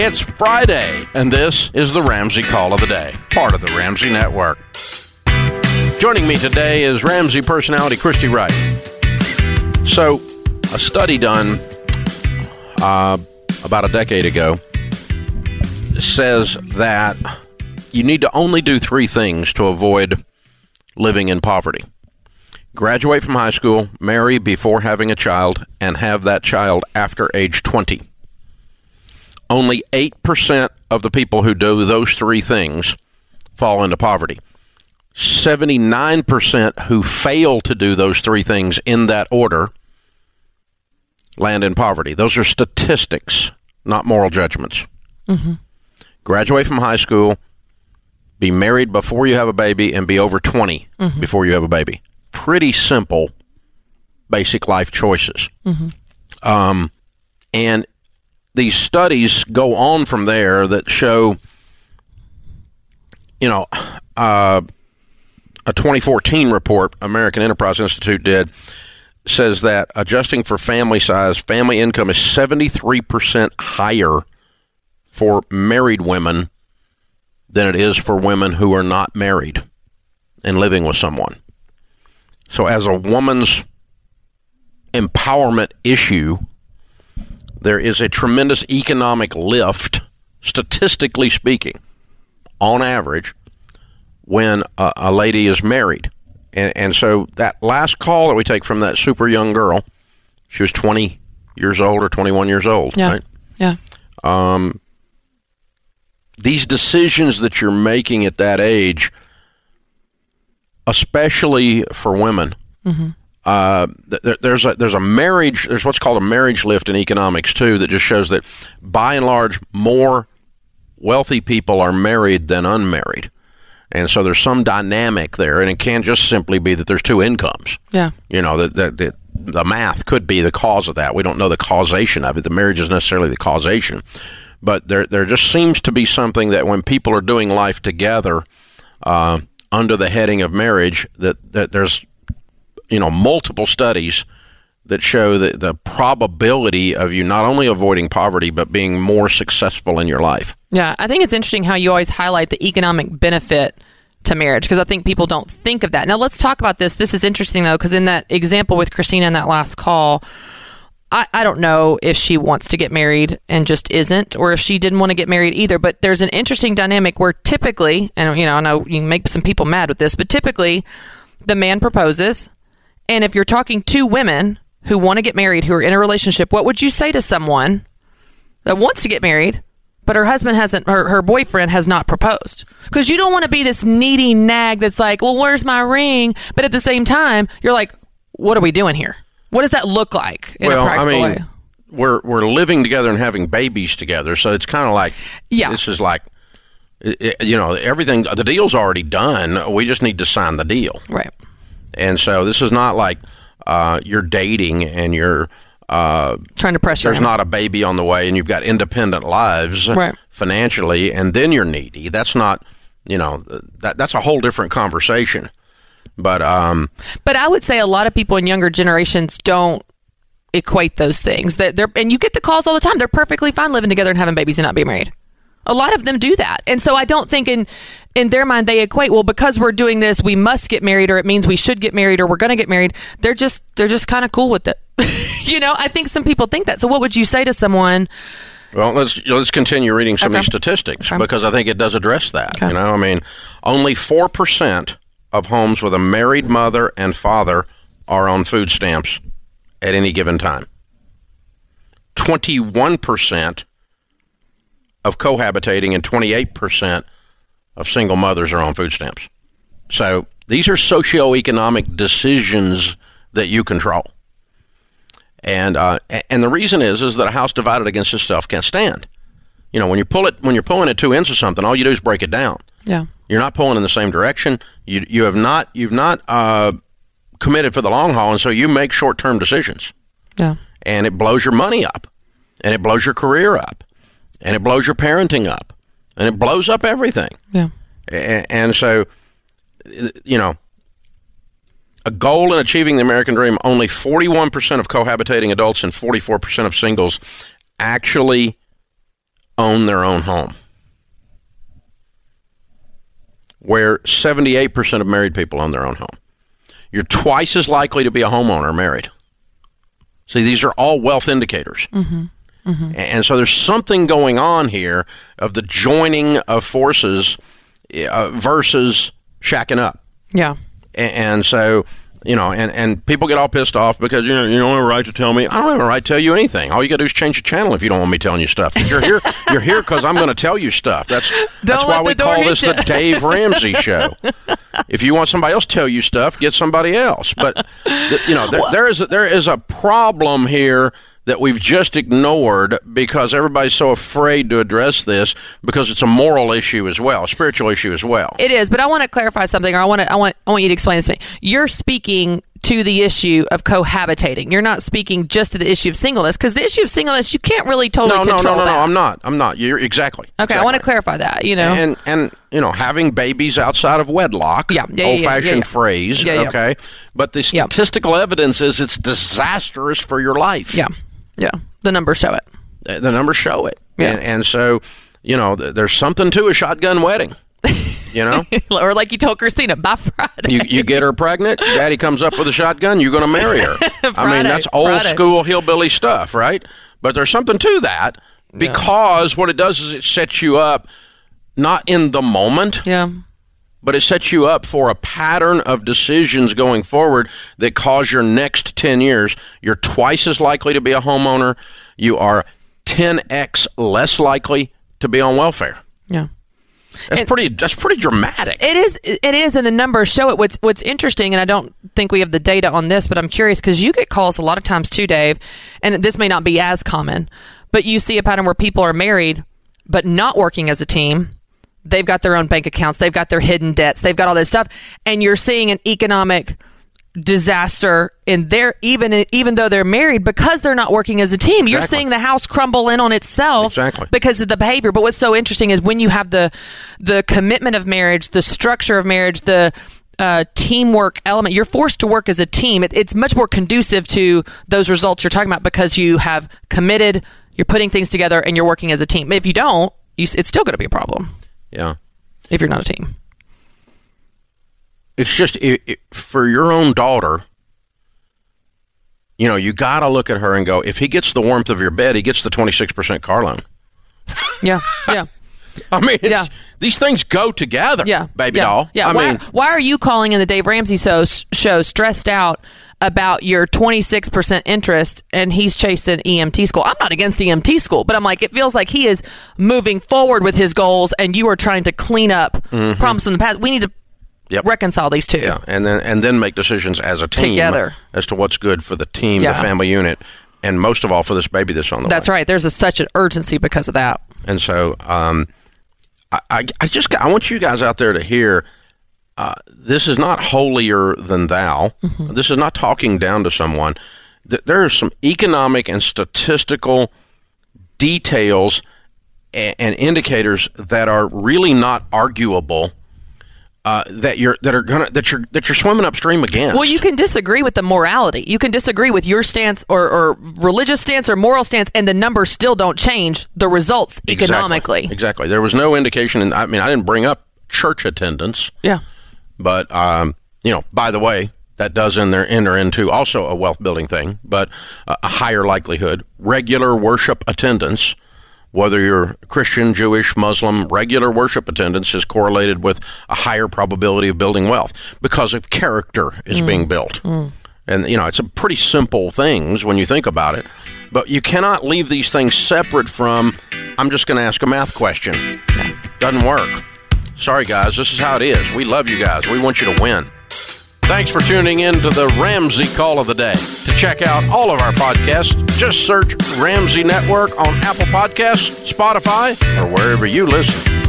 It's Friday, and this is the Ramsey Call of the Day, part of the Ramsey Network. Joining me today is Ramsey personality Christy Wright. So, a study done uh, about a decade ago says that you need to only do three things to avoid living in poverty graduate from high school, marry before having a child, and have that child after age 20. Only 8% of the people who do those three things fall into poverty. 79% who fail to do those three things in that order land in poverty. Those are statistics, not moral judgments. Mm-hmm. Graduate from high school, be married before you have a baby, and be over 20 mm-hmm. before you have a baby. Pretty simple, basic life choices. Mm-hmm. Um, and these studies go on from there that show, you know, uh, a 2014 report American Enterprise Institute did says that adjusting for family size, family income is 73% higher for married women than it is for women who are not married and living with someone. So, as a woman's empowerment issue, there is a tremendous economic lift, statistically speaking, on average, when a, a lady is married. And, and, so that last call that we take from that super young girl, she was 20 years old or 21 years old, yeah. right? Yeah. Um, these decisions that you're making at that age, especially for women, mm-hmm. Uh, there's a there's a marriage there's what's called a marriage lift in economics too that just shows that by and large more wealthy people are married than unmarried, and so there's some dynamic there, and it can't just simply be that there's two incomes. Yeah, you know that that, that the math could be the cause of that. We don't know the causation of it. The marriage is necessarily the causation, but there there just seems to be something that when people are doing life together. Uh, under the heading of marriage, that, that there's you know multiple studies that show that the probability of you not only avoiding poverty but being more successful in your life. Yeah, I think it's interesting how you always highlight the economic benefit to marriage because I think people don't think of that. Now let's talk about this. This is interesting though because in that example with Christina in that last call, I, I don't know if she wants to get married and just isn't, or if she didn't want to get married either. But there's an interesting dynamic where typically, and you know, I know you make some people mad with this, but typically the man proposes and if you're talking to women who want to get married, who are in a relationship, what would you say to someone that wants to get married, but her husband hasn't, her, her boyfriend has not proposed? Because you don't want to be this needy nag that's like, well, where's my ring? But at the same time, you're like, what are we doing here? What does that look like in well, a practical I mean, way? We're we're living together and having babies together, so it's kind of like yeah. This is like you know everything. The deal's already done. We just need to sign the deal, right? And so this is not like uh, you're dating and you're uh, trying to pressure. There's him. not a baby on the way, and you've got independent lives right. financially, and then you're needy. That's not, you know, that that's a whole different conversation. But um, but I would say a lot of people in younger generations don't equate those things. That they're and you get the calls all the time. They're perfectly fine living together and having babies and not being married. A lot of them do that. And so I don't think in in their mind they equate well because we're doing this we must get married or it means we should get married or we're going to get married. They're just they're just kind of cool with it. you know, I think some people think that. So what would you say to someone well, let's let's continue reading some okay. of these statistics okay. because I think it does address that. Okay. You know, I mean, only four percent of homes with a married mother and father are on food stamps at any given time. Twenty-one percent of cohabitating and 28% of single mothers are on food stamps. So these are socioeconomic decisions that you control. And uh, and the reason is is that a house divided against itself can't stand. You know, when you pull it when you're pulling it two ends of something, all you do is break it down. Yeah. You're not pulling in the same direction. You you have not you've not uh, committed for the long haul, and so you make short term decisions. Yeah. And it blows your money up, and it blows your career up, and it blows your parenting up and it blows up everything. Yeah. And, and so, you know, a goal in achieving the American dream, only 41% of cohabitating adults and 44% of singles actually own their own home. Where 78% of married people own their own home. You're twice as likely to be a homeowner married. See, these are all wealth indicators. Mm-hmm. Mm-hmm. And so there's something going on here of the joining of forces uh, versus shacking up. Yeah. And, and so you know, and, and people get all pissed off because you know you don't have a right to tell me. I don't have a right to tell you anything. All you got to do is change the channel if you don't want me telling you stuff. You're here. you're here because I'm going to tell you stuff. That's that's why we call this you. the Dave Ramsey Show. if you want somebody else to tell you stuff, get somebody else. But you know, there, there is a, there is a problem here that we've just ignored because everybody's so afraid to address this because it's a moral issue as well, a spiritual issue as well. It is, but I want to clarify something, or I want to, I want, I want you to explain this to me. You're speaking to the issue of cohabitating. You're not speaking just to the issue of singleness because the issue of singleness you can't really totally no, control. No, no, no, that. no. I'm not. I'm not. You're exactly. Okay, exactly. I want to clarify that. You know, and and you know, having babies outside of wedlock. Yeah, yeah old fashioned yeah, yeah, phrase. Yeah, okay, but the statistical evidence is it's disastrous for your life. Yeah, yeah. The numbers show it. Uh, the numbers show it. Yeah. And, and so, you know, there's something to a shotgun wedding. You know, or like you told Christina, by Friday, you, you get her pregnant. Daddy comes up with a shotgun. You're going to marry her. I mean, that's old Friday. school hillbilly stuff, right? But there's something to that because yeah. what it does is it sets you up not in the moment. Yeah but it sets you up for a pattern of decisions going forward that cause your next 10 years. You're twice as likely to be a homeowner. You are 10x less likely to be on welfare. Yeah. That's and pretty. That's pretty dramatic. It is. It is, and the numbers show it. What's What's interesting, and I don't think we have the data on this, but I'm curious because you get calls a lot of times too, Dave, and this may not be as common, but you see a pattern where people are married but not working as a team, they've got their own bank accounts, they've got their hidden debts, they've got all this stuff, and you're seeing an economic disaster in their even even though they're married because they're not working as a team. Exactly. you're seeing the house crumble in on itself exactly. because of the behavior. But what's so interesting is when you have the the commitment of marriage the structure of marriage the uh, teamwork element you're forced to work as a team. It, it's much more conducive to those results you're talking about because you have committed you're putting things together and you're working as a team. If you don't you, it's still going to be a problem yeah. If you're not a team. It's just it, it, for your own daughter. You know, you got to look at her and go, if he gets the warmth of your bed, he gets the 26% car loan. Yeah. Yeah. I mean, yeah. these things go together. Yeah. Baby yeah. doll. Yeah. I why, mean, why are you calling in the Dave Ramsey show, show stressed out about your 26% interest and he's chasing EMT school. I'm not against EMT school, but I'm like, it feels like he is moving forward with his goals and you are trying to clean up mm-hmm. problems in the past. We need to Yep. reconcile these two. Yeah, and then and then make decisions as a team together as to what's good for the team, yeah. the family unit, and most of all for this baby that's on the That's way. right. There's a, such an urgency because of that. And so, um, I, I, I just I want you guys out there to hear uh, this is not holier than thou. Mm-hmm. This is not talking down to someone. There are some economic and statistical details and, and indicators that are really not arguable. Uh, that you're that are gonna that you're that you're swimming upstream against. Well, you can disagree with the morality. You can disagree with your stance or, or religious stance or moral stance, and the numbers still don't change the results economically. Exactly. exactly. There was no indication, and I mean, I didn't bring up church attendance. Yeah. But um, you know, by the way, that does enter, enter into also a wealth building thing, but a higher likelihood. Regular worship attendance, whether you're Christian, Jewish, Muslim, regular worship attendance is correlated with a higher probability of building wealth because of character is mm. being built. Mm. And, you know, it's a pretty simple things when you think about it. But you cannot leave these things separate from, I'm just going to ask a math question. Doesn't work. Sorry, guys, this is how it is. We love you guys. We want you to win. Thanks for tuning in to the Ramsey Call of the Day. To check out all of our podcasts, just search Ramsey Network on Apple Podcasts, Spotify, or wherever you listen.